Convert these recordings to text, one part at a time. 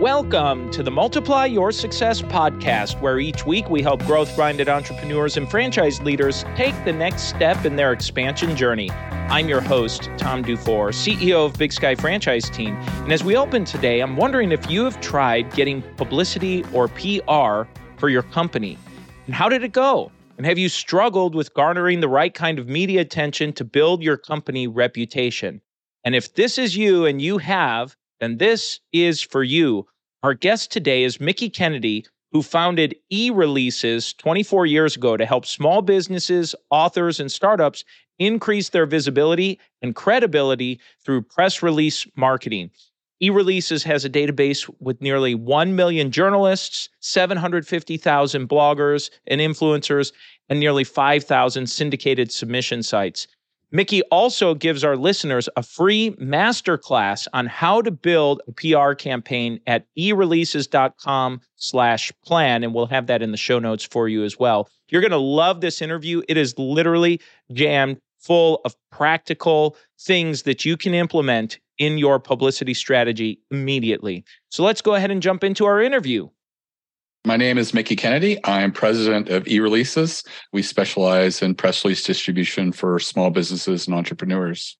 Welcome to the Multiply Your Success podcast, where each week we help growth minded entrepreneurs and franchise leaders take the next step in their expansion journey. I'm your host, Tom Dufour, CEO of Big Sky Franchise Team. And as we open today, I'm wondering if you have tried getting publicity or PR for your company. And how did it go? And have you struggled with garnering the right kind of media attention to build your company reputation? And if this is you and you have, then this is for you. Our guest today is Mickie Kennedy, who founded e releases 24 years ago to help small businesses, authors, and startups increase their visibility and credibility through press release marketing. E-Releases has a database with nearly 1 million journalists, 750,000 bloggers and influencers, and nearly 5,000 syndicated submission sites. Mickie also gives our listeners a free masterclass on how to build a PR campaign at ereleases.com slash plan, and we'll have that in the show notes for you as well. You're going to love this interview. It is literally jammed full of practical things that you can implement in your publicity strategy immediately. So let's go ahead and jump into our interview. My name is Mickie Kennedy. I'm president of eReleases. We specialize in press release distribution for small businesses and entrepreneurs.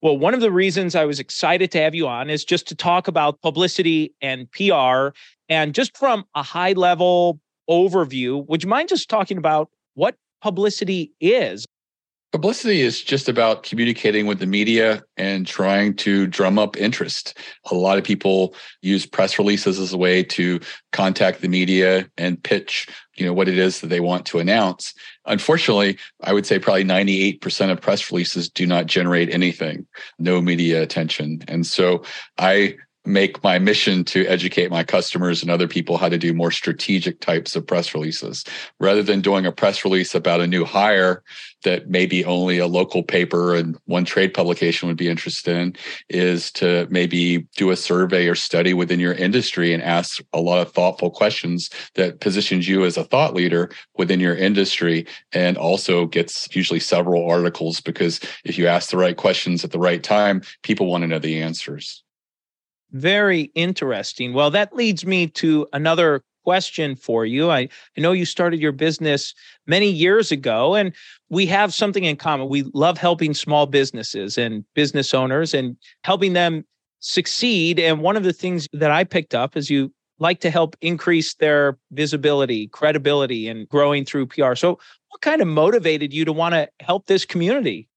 Well, one of the reasons I was excited to have you on is just to talk about publicity and PR. And just from a high level overview, would you mind just talking about what publicity is? Publicity is just about communicating with the media and trying to drum up interest. A lot of people use press releases as a way to contact the media and pitch, you know, what it is that they want to announce. Unfortunately, I would say probably 98% of press releases do not generate anything, no media attention. And so I make my mission to educate my customers and other people how to do more strategic types of press releases. Rather than doing a press release about a new hire that maybe only a local paper and one trade publication would be interested in is to maybe do a survey or study within your industry and ask a lot of thoughtful questions that positions you as a thought leader within your industry and also gets usually several articles because if you ask the right questions at the right time people want to know the answers very interesting. Well, that leads me to another question for you. I, I know you started your business many years ago, and we have something in common. We love helping small businesses and business owners and helping them succeed. And one of the things that I picked up is you like to help increase their visibility, credibility, and growing through PR. So, what kind of motivated you to want to help this community?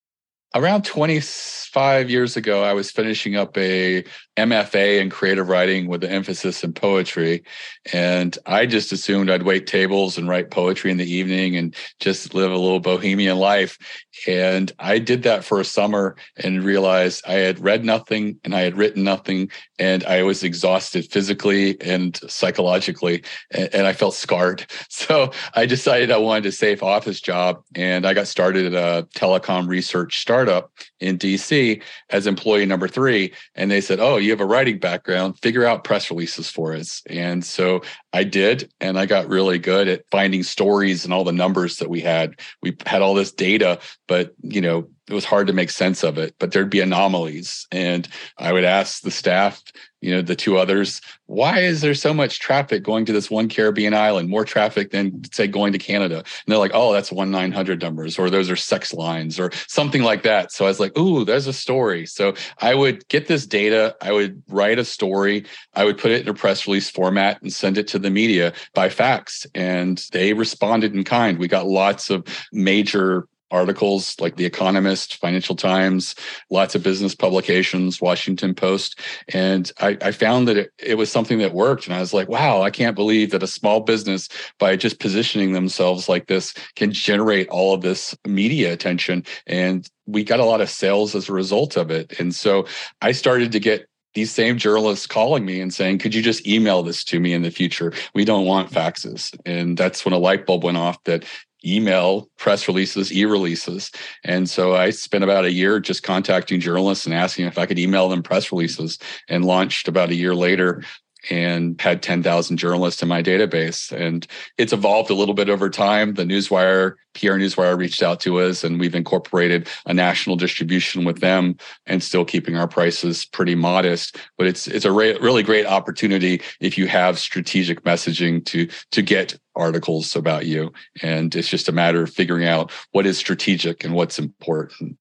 Around 25 years ago, I was finishing up a MFA in creative writing with an emphasis in poetry. And I just assumed I'd wait tables and write poetry in the evening and just live a little bohemian life. And I did that for a summer and realized I had read nothing and I had written nothing. And I was exhausted physically and psychologically. And I felt scarred. So I decided I wanted a safe office job. And I got started at a telecom research startup in DC as employee number three. And they said, Oh, you have a writing background, figure out press releases for us. And so I did. And I got really good at finding stories and all the numbers that we had. We had all this data but you know it was hard to make sense of it but there'd be anomalies. And i would ask the staff you know the two others why is there so much traffic going to this one caribbean island? More traffic than say going to canada. And they're like oh that's one 900 numbers or those are sex lines or something like that. So i was like ooh there's a story. So i would get this data i would write a story i would put it in a press release format and send it to the media by fax. And they responded in kind. We got lots of major articles like The Economist, Financial Times, lots of business publications, Washington Post. And I, I, found that it, it was something that worked. And I was like, wow, I can't believe that a small business, by just positioning themselves like this, can generate all of this media attention. And we got a lot of sales as a result of it. And so I started to get these same journalists calling me and saying, could you just email this to me in the future? We don't want faxes. And that's when a light bulb went off that email press releases, e releases. And so I spent about a year just contacting journalists and asking if I could email them press releases and launched about a year later and had 10,000 journalists in my database. And it's evolved a little bit over time. The Newswire, PR Newswire reached out to us and we've incorporated a national distribution with them and still keeping our prices pretty modest. But it's it's a re- really great opportunity if you have strategic messaging to to get articles about you. And it's just a matter of figuring out what is strategic and what's important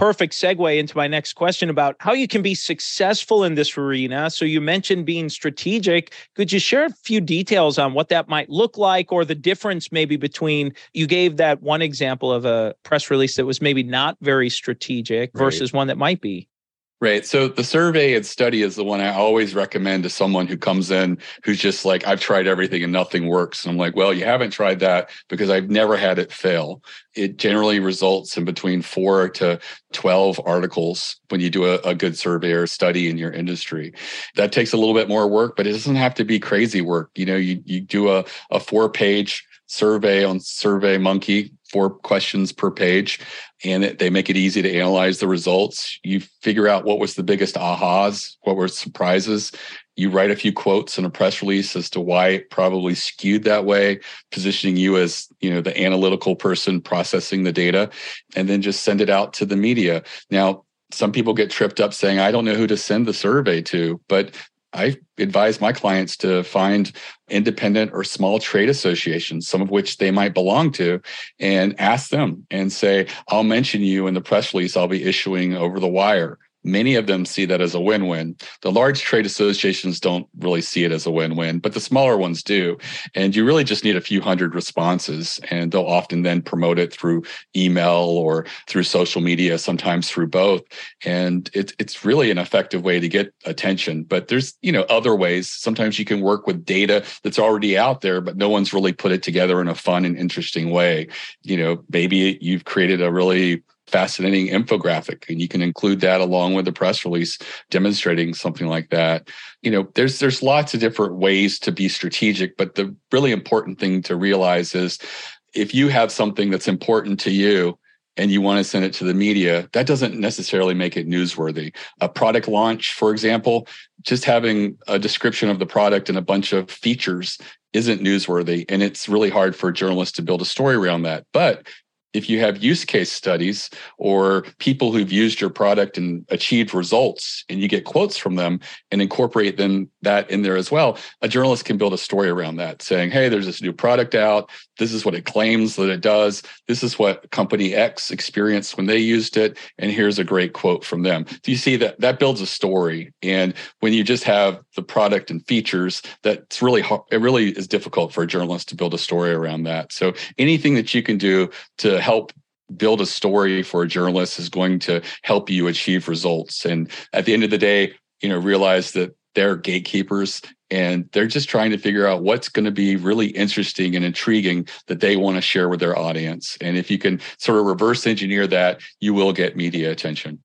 perfect segue into my next question about how you can be successful in this arena. So, you mentioned being strategic. Could you share a few details on what that might look like or the difference maybe between you gave that one example of a press release that was maybe not very strategic versus one that might be? Right. So the survey and study is the one I always recommend to someone who comes in who's just like, I've tried everything and nothing works. And I'm like, well, you haven't tried that because I've never had it fail. It generally results in between four to 12 articles when you do a, a good survey or study in your industry. That takes a little bit more work, but it doesn't have to be crazy work. You know, you, you do a, a four page survey on Survey Monkey, four questions per page, and it, they make it easy to analyze the results. You figure out what was the biggest ahas, what were surprises. You write a few quotes in a press release as to why it probably skewed that way, positioning you as you know the analytical person processing the data, and then just send it out to the media. Now, some people get tripped up saying, I don't know who to send the survey to, but I advise my clients to find independent or small trade associations, some of which they might belong to, and ask them and say, I'll mention you in the press release I'll be issuing over the wire. Many of them see that as a win win. The large trade associations don't really see it as a win win, but the smaller ones do. And you really just need a few hundred responses, and they'll often then promote it through email or through social media, sometimes through both. And it, it's really an effective way to get attention. But there's you know other ways. Sometimes you can work with data that's already out there, but no one's really put it together in a fun and interesting way. You know, maybe you've created a really fascinating infographic and you can include that along with the press release demonstrating something like that you know there's there's lots of different ways to be strategic but the really important thing to realize is if you have something that's important to you and you want to send it to the media, that doesn't necessarily make it newsworthy. A product launch, for example, just having a description of the product and a bunch of features isn't newsworthy. And it's really hard for a journalist to build a story around that. But if you have use case studies or people who've used your product and achieved results and you get quotes from them and incorporate them that in there as well a journalist can build a story around that saying hey there's this new product out. This is what it claims that it does. This is what company x experienced when they used it. And here's a great quote from them. Do you see that that builds a story. And when you just have the product and features that's really hard it really is difficult for a journalist to build a story around that. So anything that you can do to help build a story for a journalist is going to help you achieve results. And at the end of the day, you know, realize that they're gatekeepers and they're just trying to figure out what's going to be really interesting and intriguing that they want to share with their audience. And if you can sort of reverse engineer that, you will get media attention.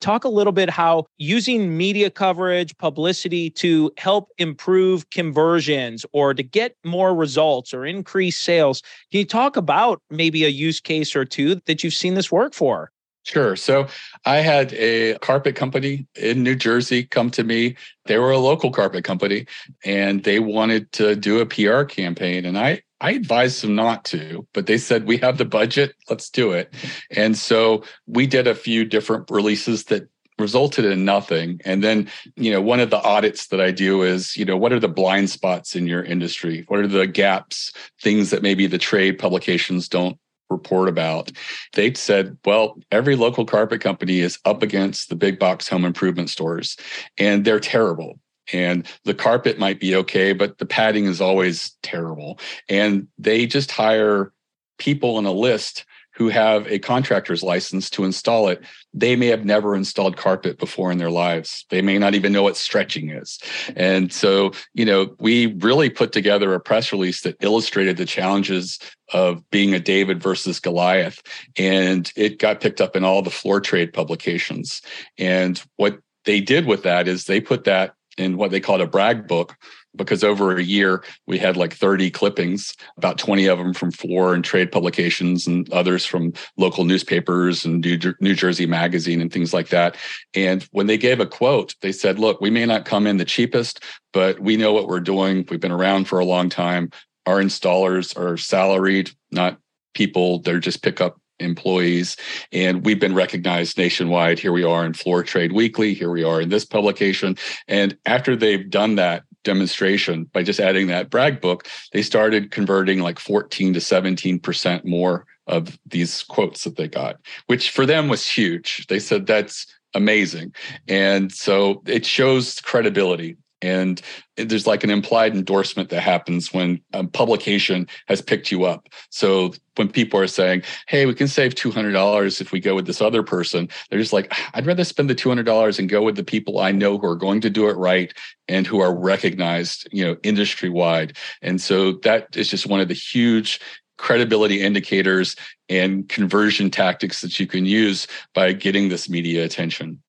Talk a little bit how using media coverage, publicity to help improve conversions or to get more results or increase sales. Can you talk about maybe a use case or two that you've seen this work for? Sure. So I had a carpet company in New Jersey come to me. They were a local carpet company and they wanted to do a PR campaign. And I I advised them not to, but they said, we have the budget, let's do it. And so we did a few different releases that resulted in nothing. And then, you know, one of the audits that I do is, you know, what are the blind spots in your industry? What are the gaps, things that maybe the trade publications don't report about. They said, well, every local carpet company is up against the big box home improvement stores, and they're terrible and the carpet might be okay, but the padding is always terrible. And they just hire people on a list who have a contractor's license to install it. They may have never installed carpet before in their lives. They may not even know what stretching is. And so, you know, we really put together a press release that illustrated the challenges of being a David versus Goliath. And it got picked up in all the floor trade publications. And what they did with that is they put that in what they called a brag book because over a year we had like 30 clippings about 20 of them from floor and trade publications and others from local newspapers and new jersey magazine and things like that. And when they gave a quote they said look we may not come in the cheapest but we know what we're doing. We've been around for a long time. Our installers are salaried not people. They're just pickup employees and we've been recognized nationwide. Here we are in floor trade weekly. Here we are in this publication. And after they've done that demonstration by just adding that brag book they started converting like 14 to 17% more of these quotes that they got which for them was huge. They said that's amazing. And so it shows credibility and there's like an implied endorsement that happens when a publication has picked you up. So when people are saying, hey, we can save $200 if we go with this other person, they're just like, I'd rather spend the $200 and go with the people I know who are going to do it right and who are recognized, you know, industry wide. And so that is just one of the huge credibility indicators and conversion tactics that you can use by getting this media attention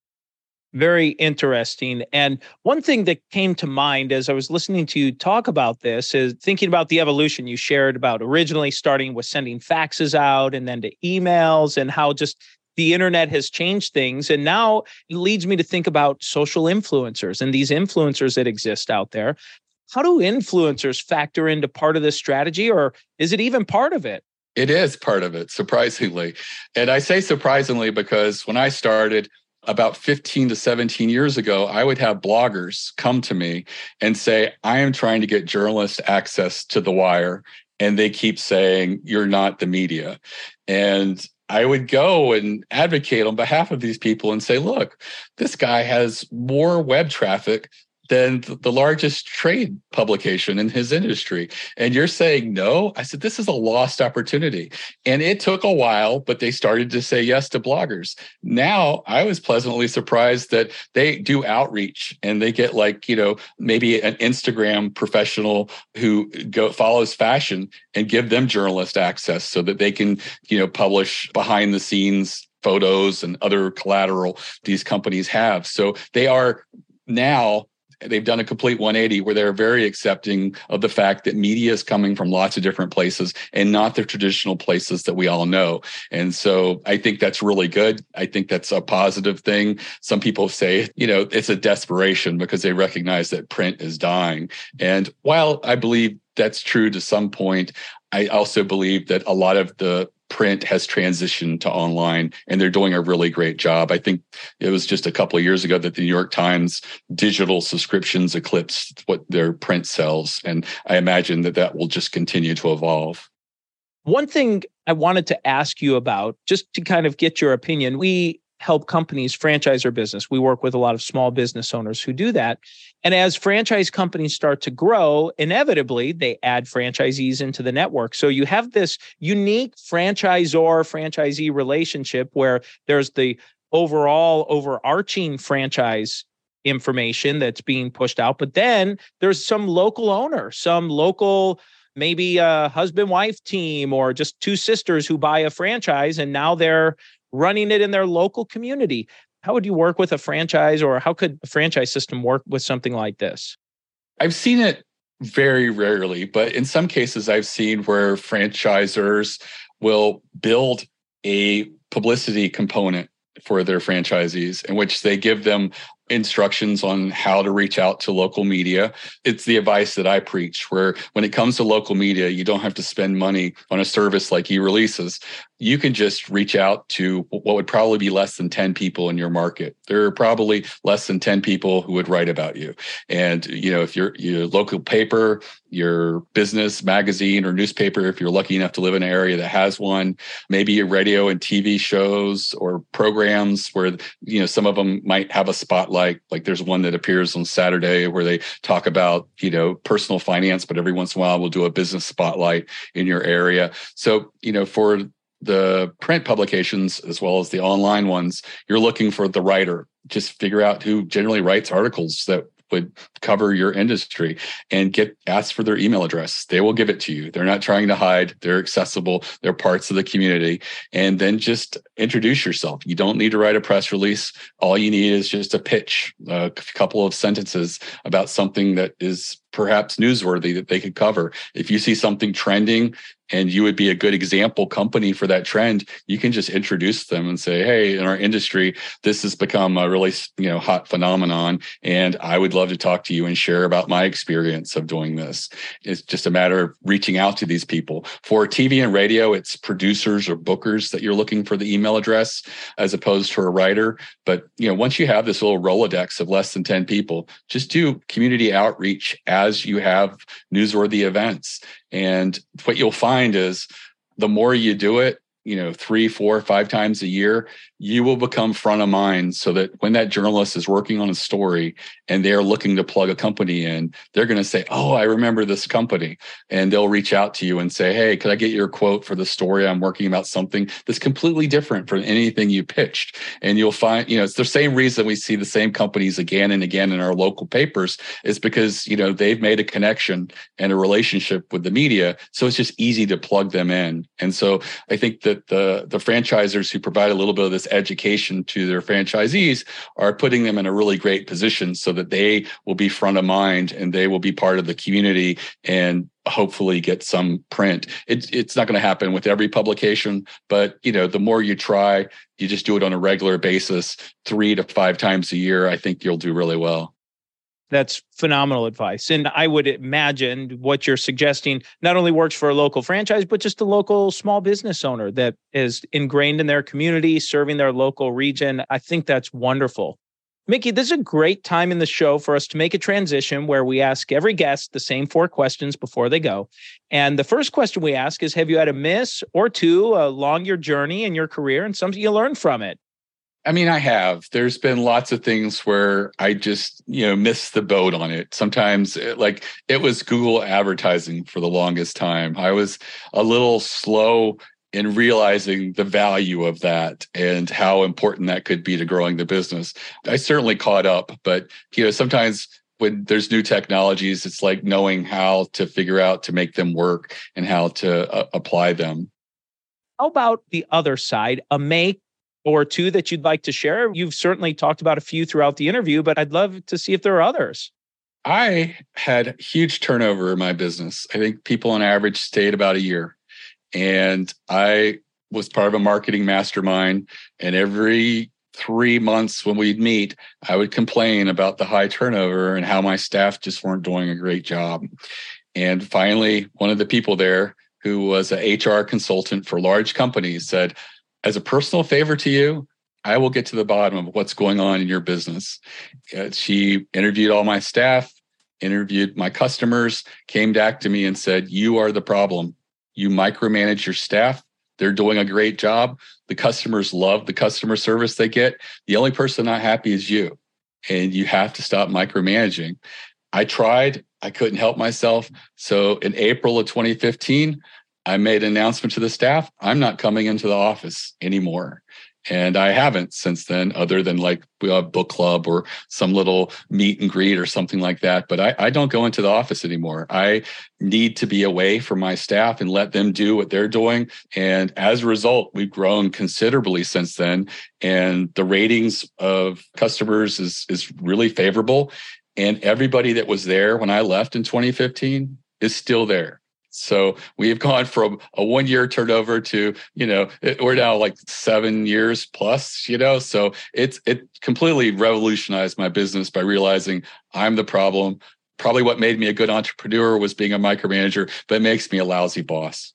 very interesting. And one thing that came to mind as I was listening to you talk about this is thinking about the evolution you shared about originally starting with sending faxes out and then to emails and how just the internet has changed things. And now it leads me to think about social influencers and these influencers that exist out there. How do influencers factor into part of this strategy, or is it even part of it? It is part of it, surprisingly. And I say surprisingly because when I started, about 15 to 17 years ago, I would have bloggers come to me and say, I am trying to get journalists access to the wire. And they keep saying, You're not the media. And I would go and advocate on behalf of these people and say, look, this guy has more web traffic than the largest trade publication in his industry. And you're saying no? I said, this is a lost opportunity. And it took a while, but they started to say yes to bloggers. Now I was pleasantly surprised that they do outreach and they get like, you know, maybe an Instagram professional who go follows fashion and give them journalist access so that they can, you know, publish behind the scenes photos and other collateral these companies have. So they are now they've done a complete 180 where they're very accepting of the fact that media is coming from lots of different places and not the traditional places that we all know. And so I think that's really good. I think that's a positive thing. Some people say, you know, it's a desperation because they recognize that print is dying. And while I believe that's true to some point, I also believe that a lot of the print has transitioned to online and they're doing a really great job. I think it was just a couple of years ago that the New York Times digital subscriptions eclipsed what their print sells. And I imagine that that will just continue to evolve. One thing I wanted to ask you about, just to kind of get your opinion, we help companies franchise their business. We work with a lot of small business owners who do that. And as franchise companies start to grow, inevitably they add franchisees into the network. So you have this unique franchisor franchisee relationship where there's the overall overarching franchise information that's being pushed out, but then there's some local owner, some local maybe a husband wife team or just two sisters who buy a franchise and now they're running it in their local community. How would you work with a franchise or how could a franchise system work with something like this? I've seen it very rarely, but in some cases, I've seen where franchisors will build a publicity component for their franchisees in which they give them instructions on how to reach out to local media. It's the advice that I preach, where when it comes to local media, you don't have to spend money on a service like e-releases. You can just reach out to what would probably be less than 10 people in your market. There are probably less than 10 people who would write about you. And, you know, if you're your local paper, your business magazine or newspaper, if you're lucky enough to live in an area that has one, maybe your radio and TV shows or programs where, you know, some of them might have a spotlight like like there's one that appears on Saturday where they talk about you know personal finance, but every once in a while we'll do a business spotlight in your area. So you know for the print publications as well as the online ones, you're looking for the writer. Just figure out who generally writes articles that would cover your industry and get ask for their email address. They will give it to you. They're not trying to hide. They're accessible. They're parts of the community. And then just introduce yourself. You don't need to write a press release. All you need is just a pitch, a couple of sentences about something that is perhaps newsworthy that they could cover. If you see something trending and you would be a good example company for that trend, you can just introduce them and say, "Hey, in our industry, this has become a really you know hot phenomenon, and I would love to talk to you and share about my experience of doing this." It's just a matter of reaching out to these people. For TV and radio, it's producers or bookers that you're looking for the email address as opposed to a writer. But you know, once you have this little Rolodex of less than ten people, just do community outreach as you have newsworthy events. And what you'll find is the more you do it, you know, three, four, five times a year, you will become front of mind so that when that journalist is working on a story and they're looking to plug a company in, they're going to say, Oh, I remember this company. And they'll reach out to you and say, Hey, could I get your quote for the story? I'm working about something that's completely different from anything you pitched. And you'll find, you know, it's the same reason we see the same companies again and again in our local papers is because, you know, they've made a connection and a relationship with the media. So it's just easy to plug them in. And so I think that the, the franchisers who provide a little bit of this education to their franchisees are putting them in a really great position so that they will be front of mind and they will be part of the community and hopefully get some print. It, it's not going to happen with every publication, but you know, the more you try, you just do it on a regular basis, three to five times a year. I think you'll do really well. That's phenomenal advice. And I would imagine what you're suggesting not only works for a local franchise, but just a local small business owner that is ingrained in their community, serving their local region. I think that's wonderful. Mickie, this is a great time in the show for us to make a transition where we ask every guest the same four questions before they go. And the first question we ask is Have you had a miss or two along your journey in your career and something you learned from it? I mean, I have. There's been lots of things where I just, you know, missed the boat on it. Sometimes, it, like, it was Google advertising for the longest time. I was a little slow in realizing the value of that and how important that could be to growing the business. I certainly caught up, but, you know, sometimes when there's new technologies, it's like knowing how to figure out to make them work and how to uh, apply them. How about the other side, a make or two that you'd like to share? You've certainly talked about a few throughout the interview, but I'd love to see if there are others. I had huge turnover in my business. I think people on average stayed about a year. And I was part of a marketing mastermind. And every three months when we'd meet, I would complain about the high turnover and how my staff just weren't doing a great job. And finally, one of the people there who was an HR consultant for large companies said, as a personal favor to you, I will get to the bottom of what's going on in your business. Uh, she interviewed all my staff, interviewed my customers, came back to me and said, You are the problem. You micromanage your staff. They're doing a great job. The customers love the customer service they get. The only person not happy is you. And you have to stop micromanaging. I tried, I couldn't help myself. So in April of 2015, I made an announcement to the staff I'm not coming into the office anymore. And I haven't since then, other than like a book club or some little meet and greet or something like that. But I, I, don't go into the office anymore. I need to be away from my staff and let them do what they're doing. And as a result, we've grown considerably since then. And the ratings of customers is, is really favorable. And everybody that was there when I left in 2015 is still there. So we've gone from a one year turnover to, you know, it, we're now like seven years plus, you know, so it's, it completely revolutionized my business by realizing I'm the problem. Probably what made me a good entrepreneur was being a micromanager, but it makes me a lousy boss.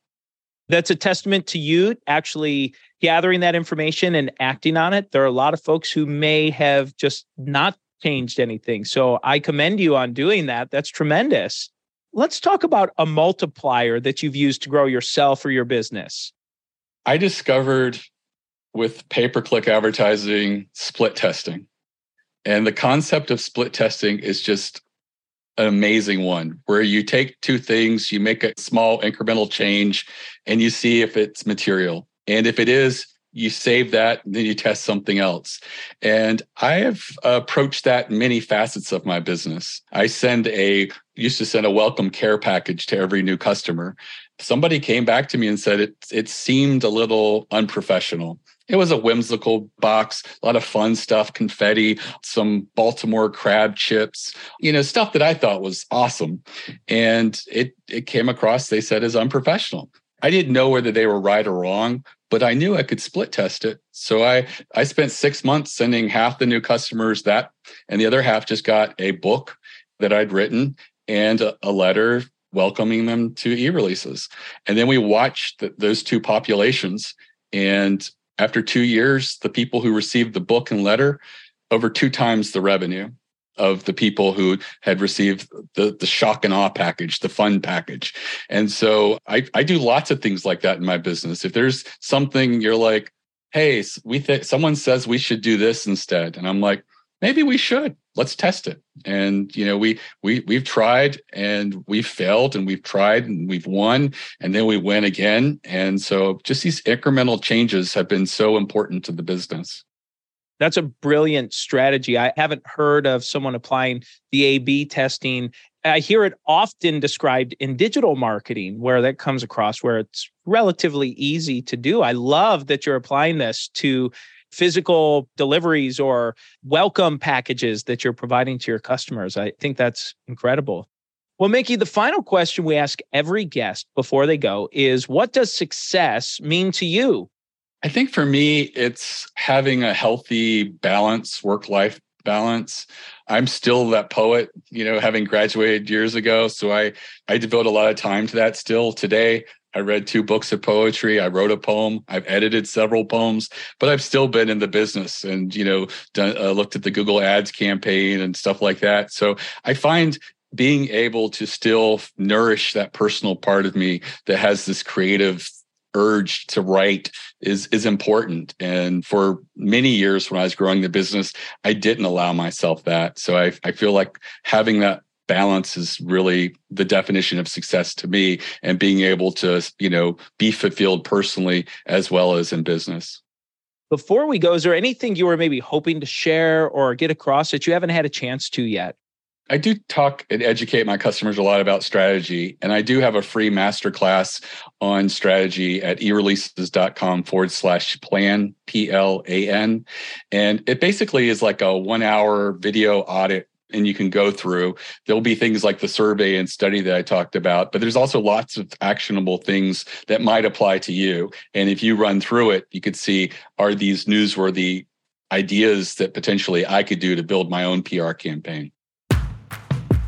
That's a testament to you actually gathering that information and acting on it. There are a lot of folks who may have just not changed anything. So I commend you on doing that. That's tremendous. Let's talk about a multiplier that you've used to grow yourself or your business. I discovered with pay per click advertising split testing. And the concept of split testing is just an amazing one where you take two things, you make a small incremental change, and you see if it's material. And if it is, you save that, and then you test something else. And I have approached that in many facets of my business. I send a used to send a welcome care package to every new customer. Somebody came back to me and said it it seemed a little unprofessional. It was a whimsical box, a lot of fun stuff, confetti, some Baltimore crab chips, you know, stuff that I thought was awesome. And it it came across, they said, as unprofessional. I didn't know whether they were right or wrong, but I knew I could split test it. So I I spent six months sending half the new customers that, and the other half just got a book that I'd written and a, a letter welcoming them to e-releases. And then we watched the, those two populations. And after two years, the people who received the book and letter over two times the revenue of the people who had received the the shock and awe package, the fun package. And so I, I do lots of things like that in my business. If there's something you're like, hey, we think someone says we should do this instead. And I'm like, maybe we should. Let's test it. And you know, we we we've tried and we've failed and we've tried and we've won and then we win again. And so just these incremental changes have been so important to the business. That's a brilliant strategy. I haven't heard of someone applying the A B testing. I hear it often described in digital marketing where that comes across where it's relatively easy to do. I love that you're applying this to physical deliveries or welcome packages that you're providing to your customers. I think that's incredible. Well, Mickie, the final question we ask every guest before they go is what does success mean to you? I think for me, it's having a healthy balance, work life balance. I'm still that poet, you know, having graduated years ago. So I, I devote a lot of time to that still today. I read two books of poetry. I wrote a poem. I've edited several poems, but I've still been in the business and, you know, done, uh, looked at the Google Ads campaign and stuff like that. So I find being able to still nourish that personal part of me that has this creative urge to write is is important. And for many years when i was growing the business i didn't allow myself that. So i, I feel like having that balance is really the definition of success to me and being able to you know be fulfilled personally as well as in business. Before we go is there anything you were maybe hoping to share or get across that you haven't had a chance to yet I do talk and educate my customers a lot about strategy. And I do have a free masterclass on strategy at ereleases.com forward slash plan, P L A N. And it basically is like a one hour video audit and you can go through. There'll be things like the survey and study that I talked about, but there's also lots of actionable things that might apply to you. And if you run through it, you could see are these newsworthy ideas that potentially I could do to build my own PR campaign.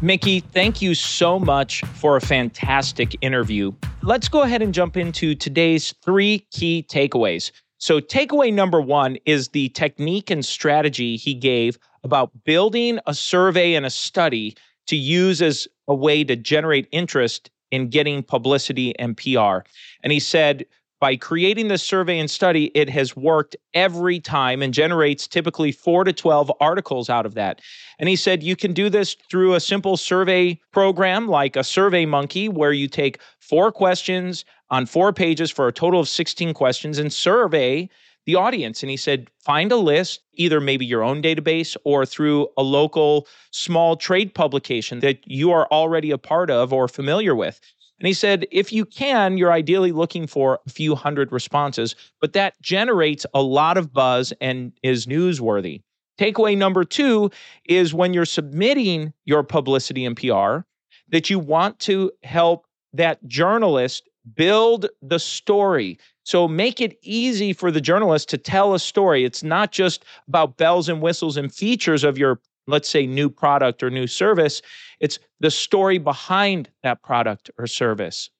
Mickie, thank you so much for a fantastic interview. Let's go ahead and jump into today's three key takeaways. So, takeaway number one is the technique and strategy he gave about building a survey and a study to use as a way to generate interest in getting publicity and PR. And he said, by creating this survey and study, it has worked every time and generates typically four to 12 articles out of that. And he said you can do this through a simple survey program like a Survey Monkey, where you take four questions on four pages for a total of 16 questions and survey the audience. And he said, find a list, either maybe your own database or through a local small trade publication that you are already a part of or familiar with. And he said, if you can, you're ideally looking for a few hundred responses, but that generates a lot of buzz and is newsworthy. Takeaway number two is when you're submitting your publicity and PR, that you want to help that journalist build the story. So make it easy for the journalist to tell a story. It's not just about bells and whistles and features of your let's say new product or new service it's the story behind that product or service.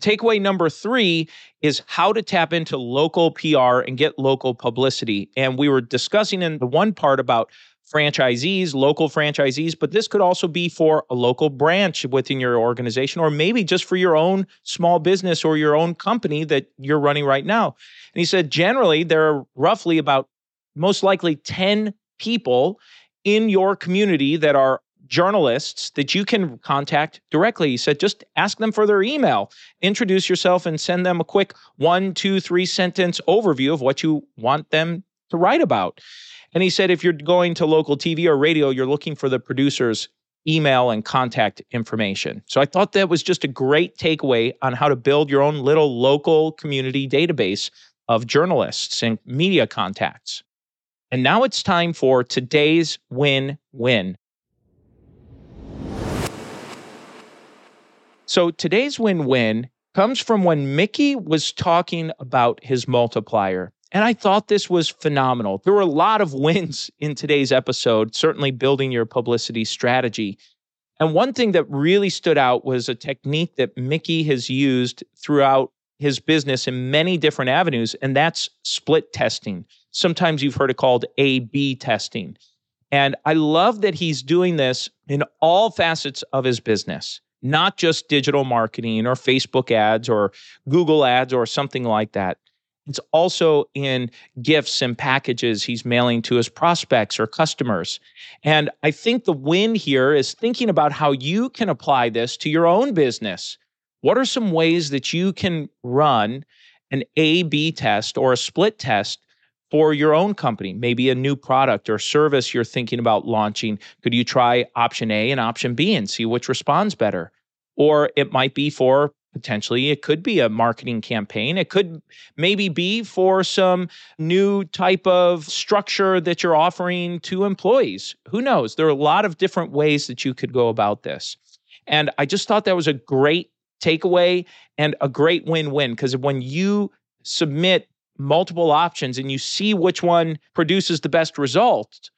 Takeaway number three is how to tap into local pr and get local publicity. And we were discussing in the one part about franchisees local franchisees but this could also be for a local branch within your organization or maybe just for your own small business or your own company that you're running right now. And he said generally there are roughly about most likely 10 people in your community that are journalists that you can contact directly. He said, just ask them for their email, introduce yourself, and send them a quick one, two, three sentence overview of what you want them to write about. And he said, if you're going to local TV or radio, you're looking for the producer's email and contact information. So I thought that was just a great takeaway on how to build your own little local community database of journalists and media contacts. And now it's time for today's win win. So today's win win comes from when Mickie was talking about his multiplier. And I thought this was phenomenal. There were a lot of wins in today's episode, certainly building your publicity strategy. And one thing that really stood out was a technique that Mickie has used throughout his business in many different avenues, and that's split testing. Sometimes you've heard it called A B testing. And I love that he's doing this in all facets of his business, not just digital marketing or Facebook ads or Google ads or something like that. It's also in gifts and packages he's mailing to his prospects or customers. And I think the win here is thinking about how you can apply this to your own business. What are some ways that you can run an A B test or a split test for your own company? Maybe a new product or service you're thinking about launching. Could you try option A and option B and see which responds better? Or it might be for potentially it could be a marketing campaign it could maybe be for some new type of structure that you're offering to employees who knows there are a lot of different ways that you could go about this and i just thought that was a great takeaway and a great win-win because when you submit multiple options and you see which one produces the best result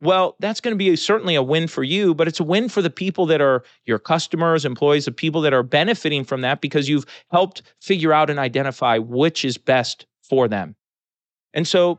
well, that's going to be certainly a win for you, but it's a win for the people that are your customers, employees, the people that are benefiting from that because you've helped figure out and identify which is best for them. And so